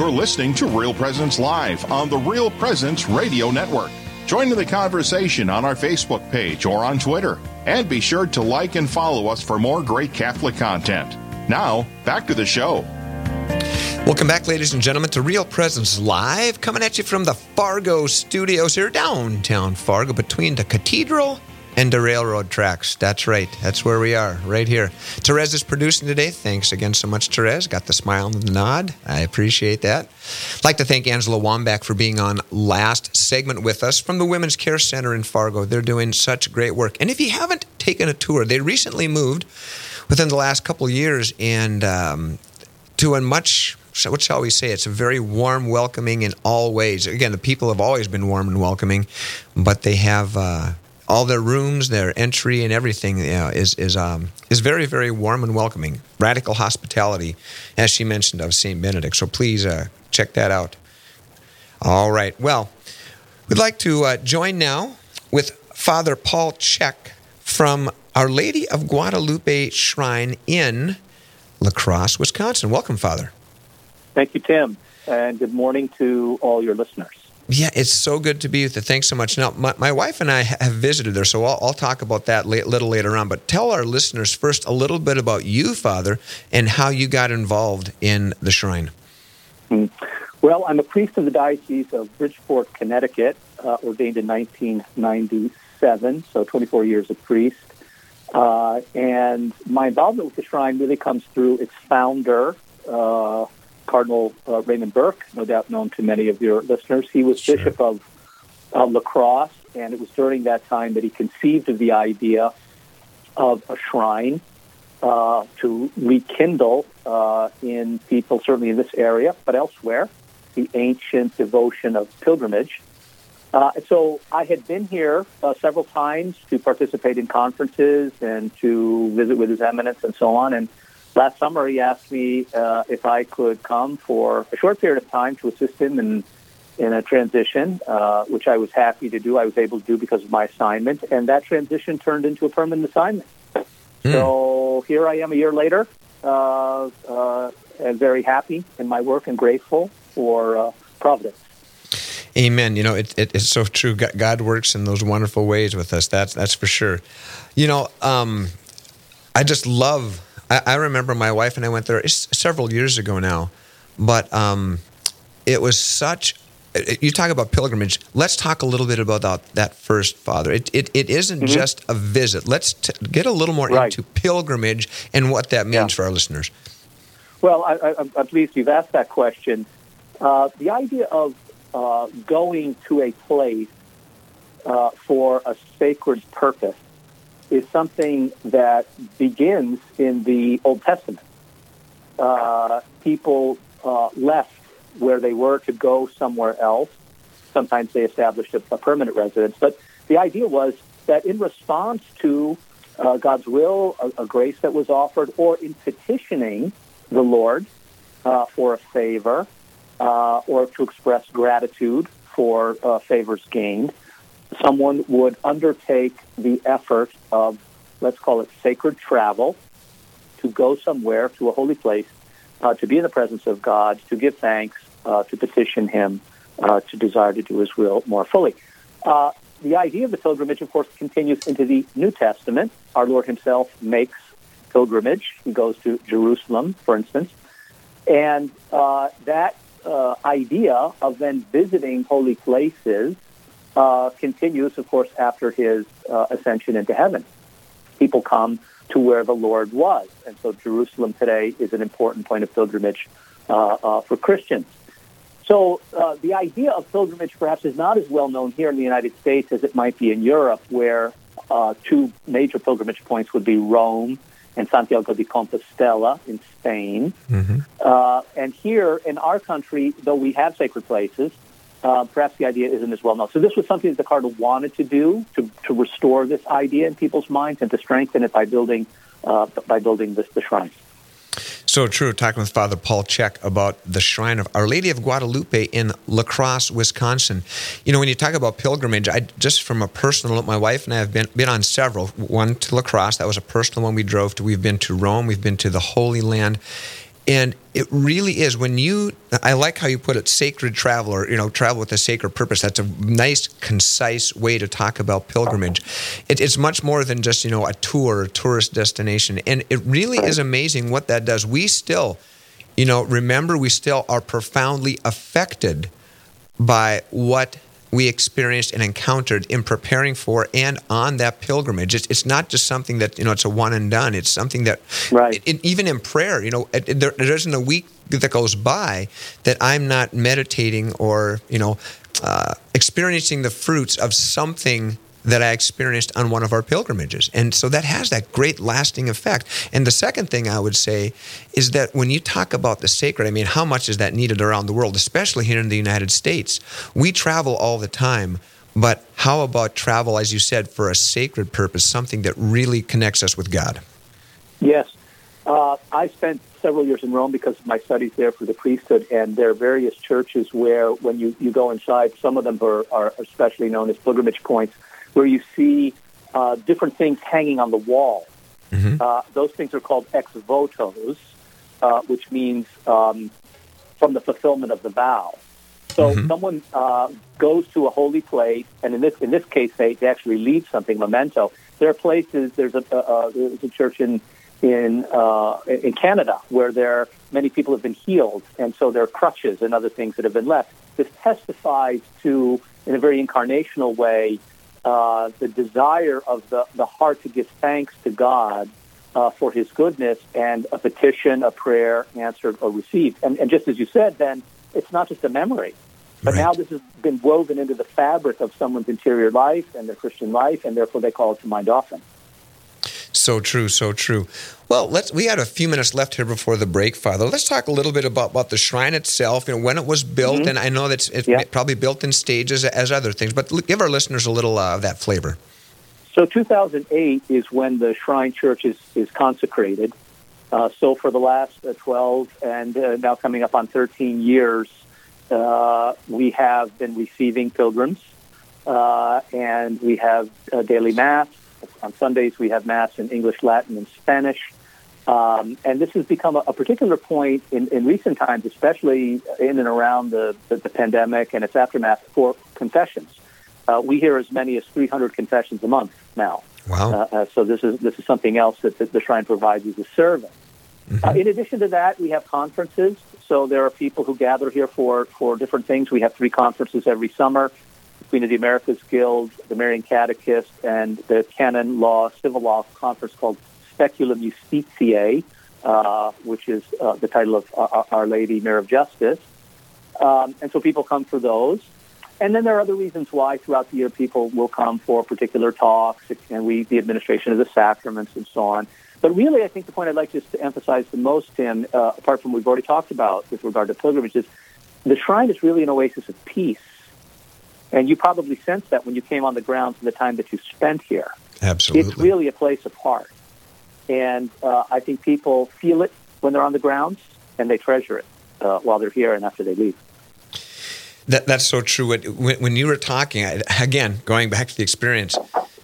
You're listening to Real Presence Live on the Real Presence Radio Network. Join in the conversation on our Facebook page or on Twitter. And be sure to like and follow us for more great Catholic content. Now, back to the show. Welcome back, ladies and gentlemen, to Real Presence Live, coming at you from the Fargo studios here, downtown Fargo, between the cathedral and the railroad tracks. That's right. That's where we are, right here. Therese is producing today. Thanks again so much, Therese. Got the smile and the nod. I appreciate that. I'd like to thank Angela Wambach for being on last segment with us from the Women's Care Center in Fargo. They're doing such great work. And if you haven't taken a tour, they recently moved within the last couple years and um, to a much what shall we say? It's a very warm, welcoming in all ways. Again, the people have always been warm and welcoming, but they have uh, all their rooms, their entry, and everything you know, is is um, is very very warm and welcoming. Radical hospitality, as she mentioned of Saint Benedict. So please uh, check that out. All right. Well, we'd like to uh, join now with Father Paul Check from Our Lady of Guadalupe Shrine in La Crosse, Wisconsin. Welcome, Father. Thank you, Tim, and good morning to all your listeners. Yeah, it's so good to be with you. Thanks so much. Now, my, my wife and I have visited there, so I'll, I'll talk about that a little later on. But tell our listeners first a little bit about you, Father, and how you got involved in the shrine. Hmm. Well, I'm a priest of the Diocese of Bridgeport, Connecticut, uh, ordained in 1997, so 24 years of priest. Uh, and my involvement with the shrine really comes through its founder, uh, Cardinal uh, Raymond Burke, no doubt known to many of your listeners. He was sure. Bishop of uh, La Crosse, and it was during that time that he conceived of the idea of a shrine uh, to rekindle uh, in people, certainly in this area, but elsewhere, the ancient devotion of pilgrimage. Uh, so I had been here uh, several times to participate in conferences and to visit with His Eminence and so on, and last summer he asked me uh, if I could come for a short period of time to assist him in in a transition, uh, which I was happy to do. I was able to do because of my assignment, and that transition turned into a permanent assignment. Mm. So here I am a year later, uh, uh, and very happy in my work and grateful for uh, Providence. Amen. You know, it, it, it's so true. God works in those wonderful ways with us. That's that's for sure. You know, um, I just love I, I remember my wife and I went there several years ago now, but um, it was such you talk about pilgrimage. Let's talk a little bit about that, that first, Father. It, it, it isn't mm-hmm. just a visit. Let's t- get a little more right. into pilgrimage and what that means yeah. for our listeners. Well, I, am pleased you've asked that question. Uh, the idea of uh, going to a place uh, for a sacred purpose is something that begins in the Old Testament. Uh, people uh, left where they were to go somewhere else. Sometimes they established a, a, permanent residence. But the idea was that in response to uh, God's will, a, a, grace that was offered, or in petitioning the Lord uh, for a favor, uh, or to express gratitude for uh, favors gained, someone would undertake the effort of, let's call it sacred travel, to go somewhere to a holy place, uh, to be in the presence of God, to give thanks, uh, to petition Him, uh, to desire to do His will more fully. Uh, the idea of the pilgrimage, of course, continues into the New Testament. Our Lord Himself makes pilgrimage. He goes to Jerusalem, for instance. And uh, that uh, idea of then visiting holy places uh, continues, of course, after his uh, ascension into heaven. People come to where the Lord was. And so Jerusalem today is an important point of pilgrimage uh, uh for Christians. So uh, the idea of pilgrimage perhaps is not as well known here in the United States as it might be in Europe, where uh, two major pilgrimage points would be Rome and Santiago de Compostela in Spain. Mm-hmm. and here in our country, though we have sacred places, uh, perhaps the idea isn't as well known. So this was something that the cardinal wanted to do to, to restore this idea in people's minds and to strengthen it by building uh, by building this, the shrine. So true. Talking with Father Paul Check about the shrine of Our Lady of Guadalupe in La Crosse, Wisconsin. You know, when you talk about pilgrimage, I just from a personal, my wife and I have been been on several. One to La Crosse, that was a personal one we drove to. We've been to Rome, we've been to the Holy Land And it really is when you, I like how you put it, sacred traveler, you know, travel with a sacred purpose. That's a nice, concise way to talk about pilgrimage. It, it's much more than just, you know, a tour, a tourist destination. And it really is amazing what that does. We still, you know, remember, we still are profoundly affected by what we experienced and encountered in preparing for and on that pilgrimage. It's, it's not just something that, you know, it's a one and done. It's something that, right. It, it, even in prayer, you know, it, there, there isn't a week that goes by that I'm not meditating or, you know, uh, experiencing the fruits of something that I experienced on one of our pilgrimages. And so that has that great lasting effect. And the second thing I would say is that when you talk about the sacred, I mean, how much is that needed around the world, especially here in the United States? We travel all the time. But how about travel, as you said, for a sacred purpose, something that really connects us with God? Yes. Uh, I spent several years in Rome because of my studies there for the priesthood, and there are various churches where, when you, you go inside, some of them are, are especially known as pilgrimage points where you see uh, different things hanging on the wall. Mm-hmm. Uh, those things are called ex votos, uh, which means um, from the fulfillment of the vow. So mm-hmm. someone uh, goes to a holy place, and in this in this case, they, they actually leave something memento. There are places. There's a, there's a church in in uh, in Canada where there many people have been healed, and so there are crutches and other things that have been left. This testifies to, in a very incarnational way, uh, the desire of the, the heart to give thanks to God uh, for his goodness and a petition, a prayer answered or received. And, and just as you said, then it's not just a memory, but right. now this has been woven into the fabric of someone's interior life and their Christian life, and therefore they call it to mind often. So true, so true. Well, let's. We had a few minutes left here before the break, Father. Let's talk a little bit about, about the shrine itself. You know, when it was built, mm-hmm. and I know that it's yeah. probably built in stages as other things. But give our listeners a little uh, of that flavor. So, 2008 is when the shrine church is is consecrated. Uh, so, for the last uh, 12 and uh, now coming up on 13 years, uh, we have been receiving pilgrims, uh, and we have daily mass on Sundays, we have Mass in English, Latin, and Spanish. Um, and this has become a, a particular point in, in, recent times, especially in and around the, the, the pandemic and its aftermath for confessions. Uh, we hear as many as 300 confessions a month now. Wow! Uh, uh, so this is this is something else that the, the shrine provides as a service. Mm-hmm. Uh, in addition to that, we have conferences. So there are people who gather here for for different things. We have three conferences every summer. Queen of the Americas Guild, the Marian Catechist, and the canon law, civil law conference called Speculum Justitiae, uh, which is uh, the title of Our, Our Lady, Mirror of Justice. Um, and so people come for those. And then there are other reasons why throughout the year people will come for particular talks and we, the administration of the sacraments and so on. But really, I think the point I'd like just to emphasize the most, Tim, uh, apart from what we've already talked about with regard to pilgrimage, is the shrine is really an oasis of peace. And you probably sensed that when you came on the grounds in the time that you spent here. Absolutely. It's really a place of heart. And uh, I think people feel it when they're on the grounds and they treasure it uh, while they're here and after they leave. That, that's so true. When, when you were talking, again, going back to the experience,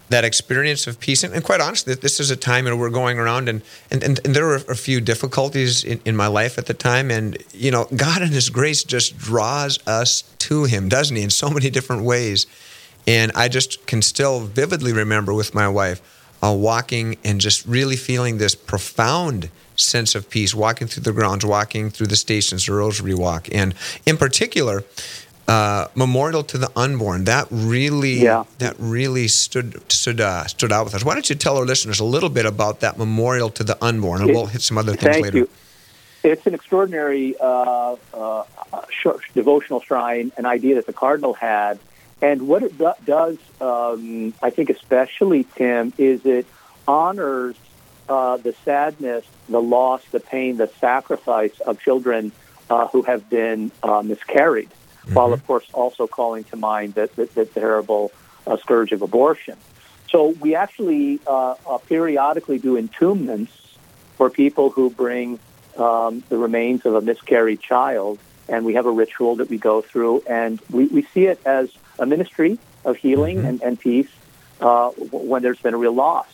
that experience of peace. And, and, quite honestly, this is a time where we're going around, and, and, and, and there were a few difficulties in, in, my life at the time. And, you know, God in His grace just draws us to Him, doesn't He, in so many different ways. And I just can still vividly remember with my wife uh, walking and just really feeling this profound sense of peace, walking through the grounds, walking through the stations, the Rosary Walk. And in particular, uh, memorial to the unborn that really yeah. that really stood stood uh, stood out with us. Why don't you tell our listeners a little bit about that memorial to the unborn, and it, we'll hit some other things later. You. It's an extraordinary uh, uh devotional shrine, an idea that the cardinal had, and what it do- does, um, I think, especially Tim, is it honors uh, the sadness, the loss, the pain, the sacrifice of children uh, who have been miscarried mm-hmm. while of course also calling to mind the, the, the terrible uh, scourge of abortion. So we actually uh, uh, periodically do entombments for people who bring um, the remains of a miscarried child, and we have a ritual that we go through, and we, we see it as a ministry of healing mm-hmm. and, and peace uh, when there's been a real loss.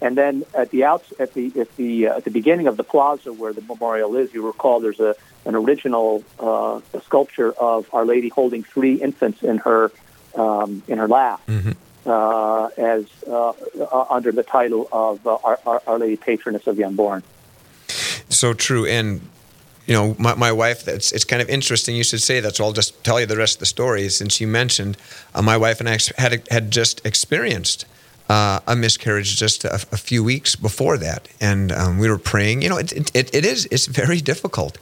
And then at the outs at the at the uh, at the beginning of the plaza where the memorial is, you recall there's a an original uh, sculpture of Our Lady holding three infants in her um, in her lap, Mm-hmm. uh, as uh, uh, under the title of uh, Our, Our, Our Lady Patroness of the Unborn. So true. And, you know, my, my wife, that's, it's kind of interesting you should say that. So I'll just tell you the rest of the story. Since you mentioned, uh, my wife and I had, had just experienced uh, a miscarriage just a, a, few weeks before that. And um, we were praying. You know, it, it, it is, it's very difficult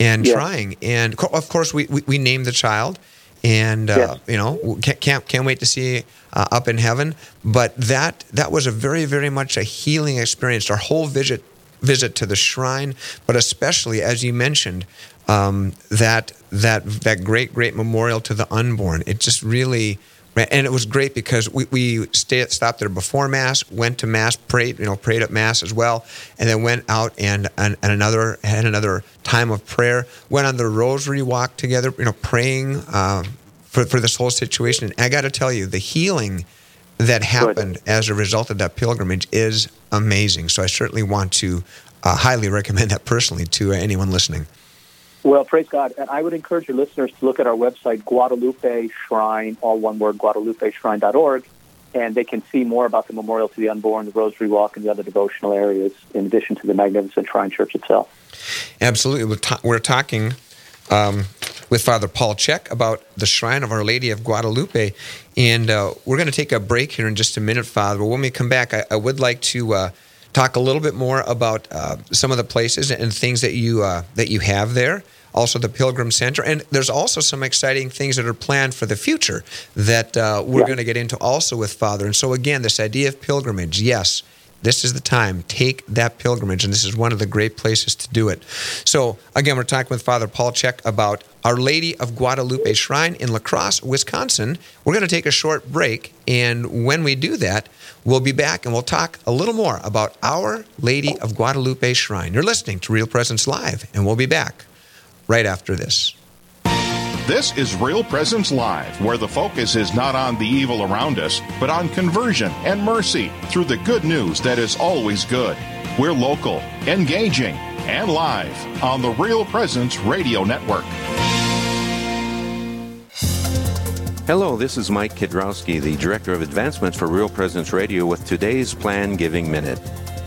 and Yeah. trying. And of course, we, we, we named the child. And uh, you know, can't, can't can't wait to see uh, up in heaven. But that that was a very very much a healing experience. Our whole visit visit to the shrine, but especially as you mentioned, um, that that that great great memorial to the unborn. It just really. And it was great because we, we stayed, stopped there before mass, went to mass, prayed, you know, prayed at mass as well, and then went out and, and, and another had another time of prayer. Went on the rosary walk together, you know, praying um, for for this whole situation. And I got to tell you, the healing that happened as a result of that pilgrimage is amazing. So I certainly want to uh, highly recommend that personally to anyone listening. Well, praise God. And I would encourage your listeners to look at our website, Guadalupe Shrine, all one word, guadalupeshrine.org, and they can see more about the Memorial to the Unborn, the Rosary Walk, and the other devotional areas, in addition to the magnificent Shrine Church itself. Absolutely. We're, ta- we're talking um, with Father Paul Check about the Shrine of Our Lady of Guadalupe. And uh, we're going to take a break here in just a minute, Father. But when we come back, I, I would like to uh, talk a little bit more about uh, some of the places and things that you uh, that you have there. Also, the Pilgrim Center, and there's also some exciting things that are planned for the future that uh, we're Yeah. going to get into also with Father. And so, again, this idea of pilgrimage, yes, this is the time. Take that pilgrimage, and this is one of the great places to do it. So, again, we're talking with Father Paul Check about Our Lady of Guadalupe Shrine in La Crosse, Wisconsin. We're going to take a short break, and when we do that, we'll be back and we'll talk a little more about Our Lady of Guadalupe Shrine. You're listening to Real Presence Live, and we'll be back right after this. This is Real Presence Live, where the focus is not on the evil around us, but on conversion and mercy through the good news that is always good. We're local, engaging, and live on the Real Presence Radio Network. Hello, this is Mike Kidrowski, the Director of Advancements for Real Presence Radio, with today's Plan Giving Minute.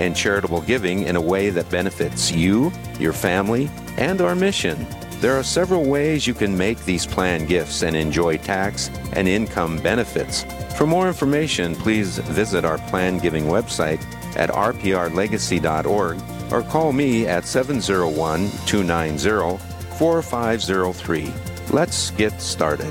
and charitable giving in a way that benefits you, your family, and our mission. There are several ways you can make these plan gifts and enjoy tax and income benefits. For more information, please visit our plan giving website at rprlegacy.org or call me at 701 290 4503. Let's get started.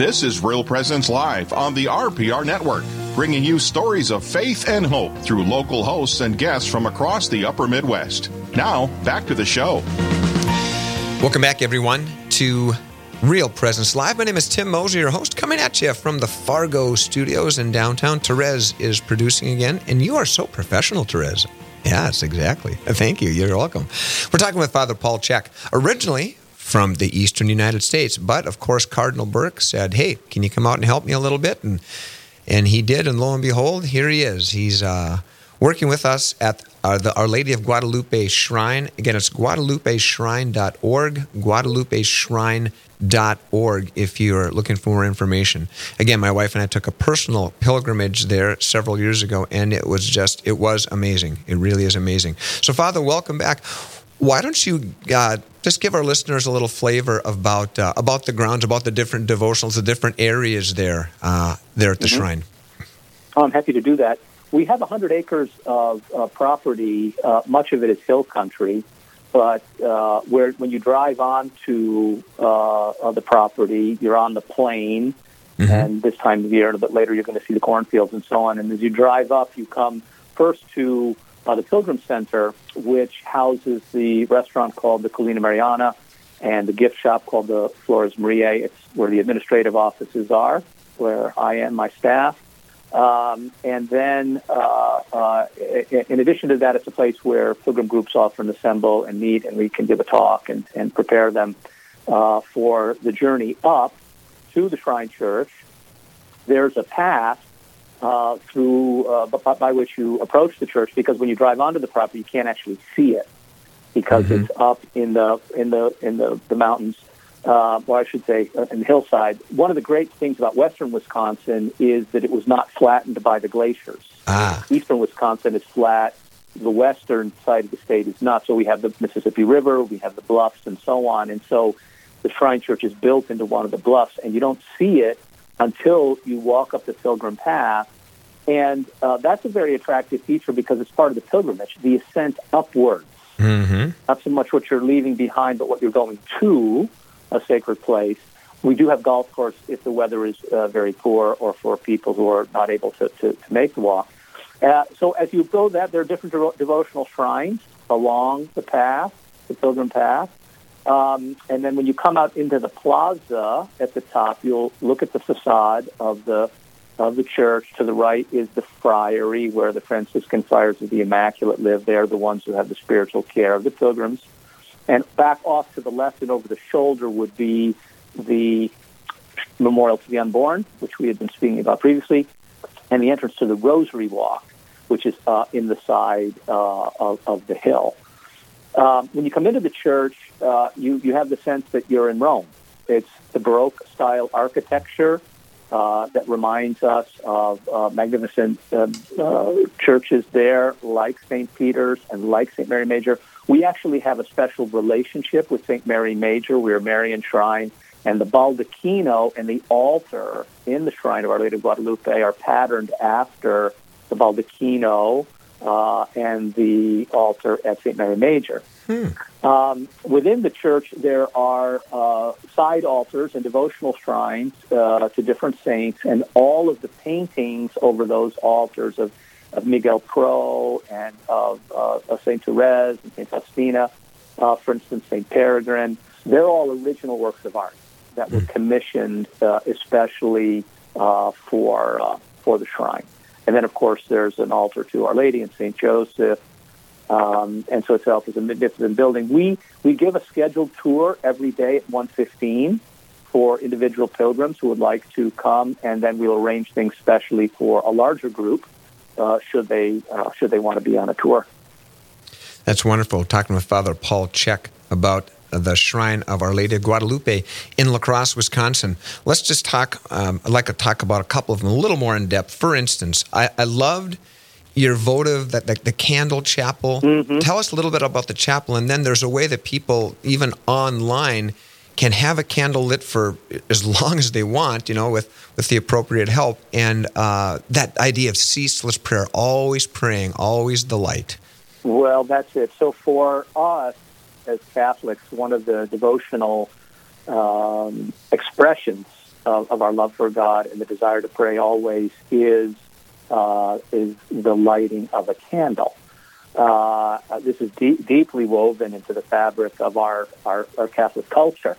This is Real Presence Live on the RPR Network, bringing you stories of faith and hope through local hosts and guests from across the upper Midwest. Now, back to the show. Welcome back, everyone, to Real Presence Live. My name is Tim Moser, your host, coming at you from the Fargo studios in downtown. Therese is producing again, and you are so professional, Therese. Yes, exactly. Thank you. You're welcome. We're talking with Father Paul Check. originally from the eastern United States, but of course, Cardinal Burke said, "Hey, can you come out and help me a little bit?" and and he did, and lo and behold, here he is. He's uh, working with us at uh, the Our Lady of Guadalupe Shrine. Again, it's guadalupeshrine.org, guadalupeshrine.org if you're looking for more information. Again, my wife and I took a personal pilgrimage there several years ago, and it was just, it was amazing. It really is amazing. So, Father, welcome back. Why don't you uh, just give our listeners a little flavor about uh, about the grounds, about the different devotionals, the different areas there uh, there at the mm-hmm. shrine? I'm happy to do that. We have 100 acres of uh, property. Uh, much of it is hill country, but uh, where when you drive onto the property, you're on the plain. Mm-hmm. And this time of year, a little bit later, you're going to see the cornfields and so on. And as you drive up, you come first to the Pilgrim Center, which houses the restaurant called the Colina Mariana and the gift shop called the Flores Maria. It's where the administrative offices are, where I am, my staff. Um, and then, uh, uh, in addition to that, it's a place where pilgrim groups often assemble and meet, and we can give a talk and, and prepare them uh, for the journey up to the Shrine Church. There's a path uh, through uh, by, by, which you approach the church because when you drive onto the property, you can't actually see it because mm-hmm. it's up in the in the in the, the mountains, uh, or I should say, uh, in the hillside. One of the great things about western Wisconsin is that it was not flattened by the glaciers. Ah. Eastern Wisconsin is flat. The western side of the state is not. So we have the Mississippi River, we have the bluffs, and so on. And so the Shrine Church is built into one of the bluffs, and you don't see it until you walk up the pilgrim path. And uh, that's a very attractive feature because it's part of the pilgrimage, the ascent upwards. Mm-hmm. Not so much what you're leaving behind, but what you're going to a sacred place. We do have golf course if the weather is uh, very poor or for people who are not able to, to, to make the walk. Uh, so as you go that, there are different de- devotional shrines along the path, the pilgrim path. Um, and then when you come out into the plaza at the top, you'll look at the facade of the of the church. To the right is the friary, where the Franciscan Friars of the Immaculate live. They're the ones who have the spiritual care of the pilgrims. And back off to the left and over the shoulder would be the Memorial to the Unborn, which we had been speaking about previously, and the entrance to the Rosary Walk, which is uh, in the side uh, of, of the hill. Um, when you come into the church, uh, you, you have the sense that you're in Rome. It's the Baroque style architecture uh, that reminds us of uh, magnificent um, uh, churches there, like St. Peter's and like St. Mary Major. We actually have a special relationship with St. Mary Major. We're Marian Shrine. And the baldacchino and the altar in the Shrine of Our Lady of Guadalupe are patterned after the baldacchino uh, and the altar at St. Mary Major. Hmm. Um, within the church, there are uh, side altars and devotional shrines uh, to different saints, and all of the paintings over those altars of, of Miguel Pro and of, uh, of Saint Therese and Saint Faustina, uh, for instance, Saint Peregrine, they're all original works of art that were hmm. commissioned uh, especially uh, for for the shrine. And then, of course, there's an altar to Our Lady and St. Joseph. Um, and so itself is a magnificent building. We, we give a scheduled tour every day at 1.15 for individual pilgrims who would like to come, and then we'll arrange things specially for a larger group uh, should they uh, should they want to be on a tour. That's wonderful. Talking with Father Paul Check about the Shrine of Our Lady of Guadalupe in La Crosse, Wisconsin. Let's just talk. Um, I'd like to talk about a couple of them a little more in depth. For instance, I, I loved your votive that the, the candle chapel. Mm-hmm. Tell us a little bit about the chapel, and then there's a way that people, even online, can have a candle lit for as long as they want, you know, with, with the appropriate help. And uh, that idea of ceaseless prayer, always praying, always the light. Well, that's it. So for us, as Catholics, one of the devotional um, expressions of, of, our love for God and the desire to pray always is uh, is the lighting of a candle. Uh, this is deeply woven into the fabric of our, our, our, Catholic culture.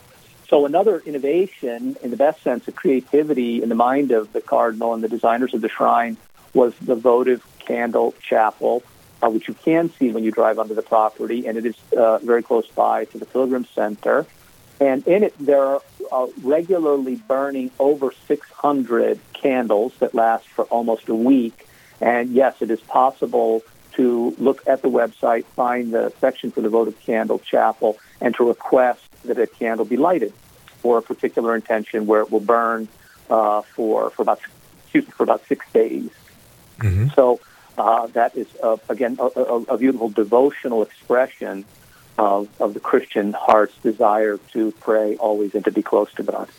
So another innovation, in the best sense of creativity in the mind of the cardinal and the designers of the shrine, was the votive candle chapel, uh, which you can see when you drive onto the property, and it is uh, very close by to the Pilgrim Center. And in it, there are uh, regularly burning over 600 candles that last for almost a week. And yes, it is possible to look at the website, find the section for the votive candle chapel, and to request that a candle be lighted for a particular intention where it will burn uh, for for about excuse me, for about six days. Mm-hmm. So uh, that is uh, again a, a, a, beautiful devotional expression of, of the Christian heart's desire to pray always and to be close to God.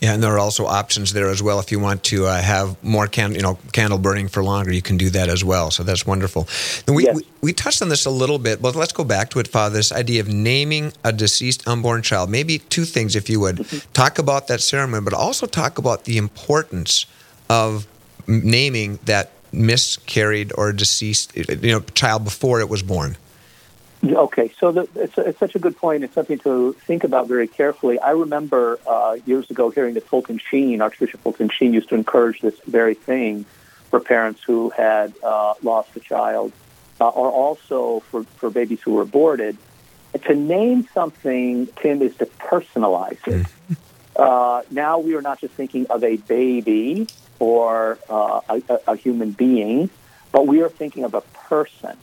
Yeah, and there are also options there as well. If you want to uh, have more can, you know, candle burning for longer, you can do that as well. So that's wonderful. And we, yes. we, we touched on this a little bit, but let's go back to it, Father. This idea of naming a deceased unborn child. Maybe two things, if you would. Mm-hmm. Talk about that ceremony, but also talk about the importance of naming that miscarried or deceased you know child before it was born. Okay, so the, it's, it's, such a good point. It's something to think about very carefully. I remember uh, years ago hearing that Fulton Sheen, Archbishop Fulton Sheen, used to encourage this very thing for parents who had uh, lost a child, uh, or also for, for babies who were aborted. To name something, Tim, is to personalize it. Mm-hmm. Uh, now we are not just thinking of a baby or uh, a, a human being, but we are thinking of a person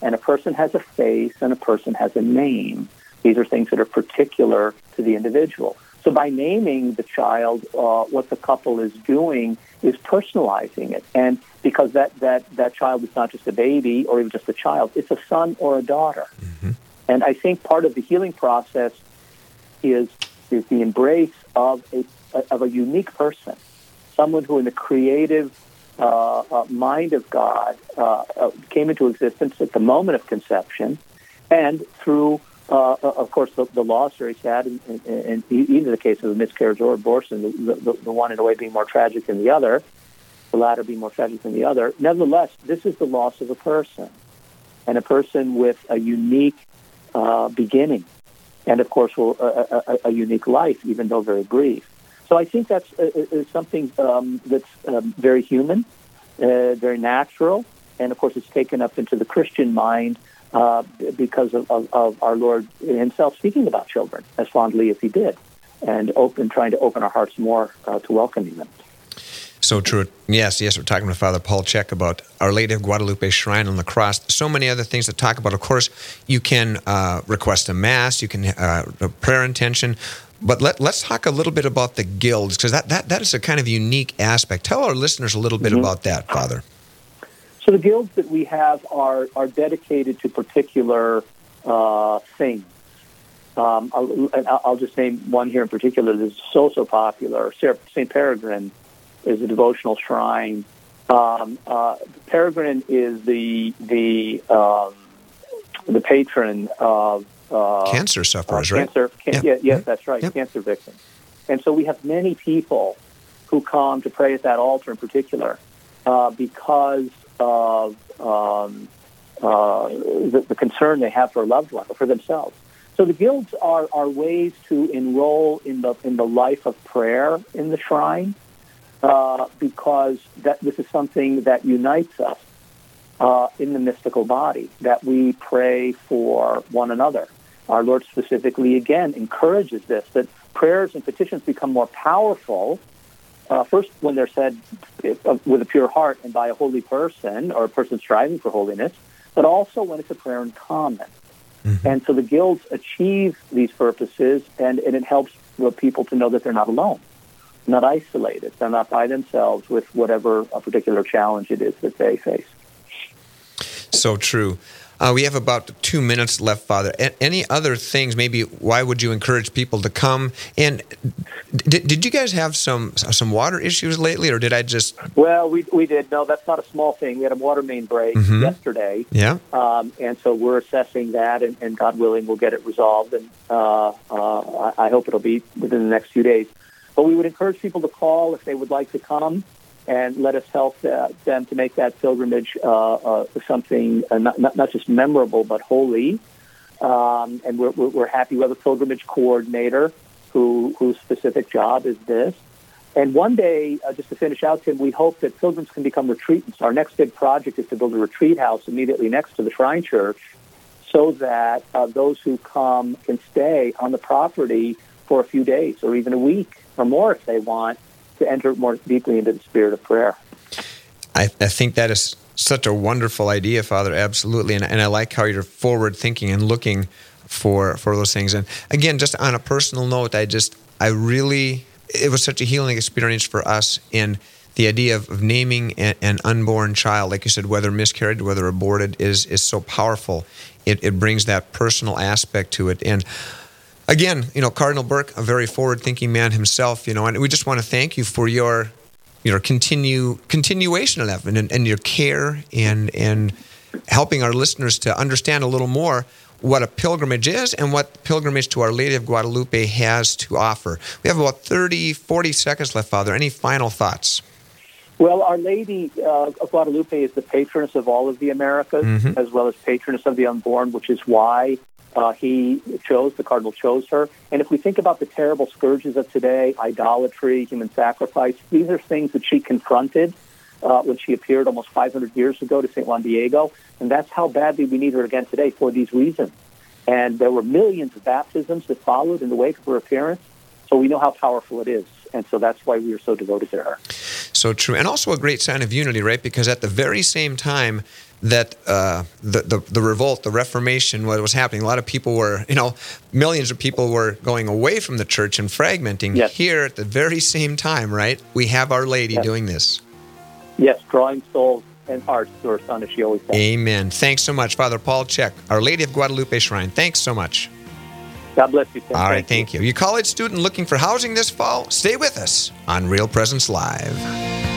and a person has a face and a person has a name. These are things that are particular to the individual. So by naming the child, uh, what the couple is doing is personalizing it. And because that, that, that child is not just a baby or even just a child, it's a son or a daughter. Mm-hmm. And I think part of the healing process is, is the embrace of a, of a unique person, someone who in the creative uh, uh, mind of God uh, uh, came into existence at the moment of conception, and through, uh, of course, the, the is very sad, and, and, and, in the case of a miscarriage or abortion, the, the, the one in a way being more tragic than the other, the latter being more tragic than the other. Nevertheless, this is the loss of a person, and a person with a unique uh, beginning, and of course, a, a, a unique life, even though very brief. So I think that's uh, uh, something um, that's um, very human, uh, very natural, and of course it's taken up into the Christian mind uh, because of, of, of, our Lord Himself speaking about children as fondly as He did, and open trying to open our hearts more uh, to welcoming them. So true. Yes, yes, we're talking with Father Paul Check about Our Lady of Guadalupe Shrine on the Cross. So many other things to talk about. Of course, you can uh, request a mass, you can uh, a prayer intention. But let, us talk a little bit about the guilds, because that, that, that is a kind of unique aspect. Tell our listeners a little bit mm-hmm. about that, Father. So the guilds that we have are, are dedicated to particular uh, things. Um, I'll, I'll, just name one here in particular that's so, so popular. St. Peregrine is a devotional shrine. Um, uh, Peregrine is the, the, um, the patron of uh, cancer sufferers, uh, right? Cancer, can, yeah. yeah, yes, that's right, yep. cancer victims. And so we have many people who come to pray at that altar in particular uh, because of um, uh, the, the, concern they have for a loved one or for themselves. So the guilds are, are ways to enroll in the in the life of prayer in the shrine uh, because that this is something that unites us uh, in the mystical body that we pray for one another our Lord specifically, again, encourages this that prayers and petitions become more powerful. Uh, first, when they're said uh, with a pure heart and by a holy person or a person striving for holiness, but also when it's a prayer in common. Mm-hmm. And so the guilds achieve these purposes, and, and it helps the people to know that they're not alone, not isolated. They're not by themselves with whatever a particular challenge it is that they face. So true. Uh, we have about two minutes left, Father. A- any other things? Maybe why would you encourage people to come? And did, did you guys have some some water issues lately, or did I just? Well, we we did. No, that's not a small thing. We had a water main break mm-hmm. yesterday. Yeah. Um, and so we're assessing that, and, and, God willing, we'll get it resolved. And uh, uh, I hope it'll be within the next few days. But we would encourage people to call if they would like to come and let us help uh, them to make that pilgrimage uh, uh, something uh, not, not, just memorable but holy. Um, and we're, we're, happy we have a pilgrimage coordinator who whose specific job is this. And one day, uh, just to finish out, Tim, we hope that pilgrims can become retreatants. Our next big project is to build a retreat house immediately next to the Shrine Church so that uh, those who come can stay on the property for a few days or even a week or more if they want to enter more deeply into the spirit of prayer. I, I think that is such a wonderful idea, Father. Absolutely, and, and I like how you're forward thinking and looking for for those things. And again, just on a personal note, I just I really it was such a healing experience for us in the idea of, of naming an, an, unborn child, like you said, whether miscarried, whether aborted, is is so powerful. It, it brings that personal aspect to it. And again, you know, Cardinal Burke, a very forward-thinking man himself, you know, and we just want to thank you for your your continue continuation of that and, and your care and and helping our listeners to understand a little more what a pilgrimage is and what pilgrimage to Our Lady of Guadalupe has to offer. We have about 30, 40 seconds left, Father. Any final thoughts? Well, Our Lady uh, of Guadalupe is the patroness of all of the Americas, mm-hmm. as well as patroness of the unborn, which is why uh, he chose, the cardinal chose her. And if we think about the terrible scourges of today, idolatry, human sacrifice, these are things that she confronted uh, when she appeared almost 500 years ago to St. Juan Diego. And that's how badly we need her again today for these reasons. And there were millions of baptisms that followed in the wake of her appearance. So we know how powerful it is. And so that's why we are so devoted to her. So true. And also a great sign of unity, right? Because at the very same time, that uh, the, the, the revolt, the Reformation, what was happening. A lot of people were, you know, millions of people were going away from the church and fragmenting. Yes. Here, at the very same time, right, we have Our Lady yes. doing this. Yes, drawing souls and hearts to her Son, as she always said. Amen. Thanks so much, Father Paul Check, Our Lady of Guadalupe Shrine. Thanks so much. God bless you. Tim. All right, thank, thank you. you. You college student looking for housing this fall? Stay with us on Real Presence Live.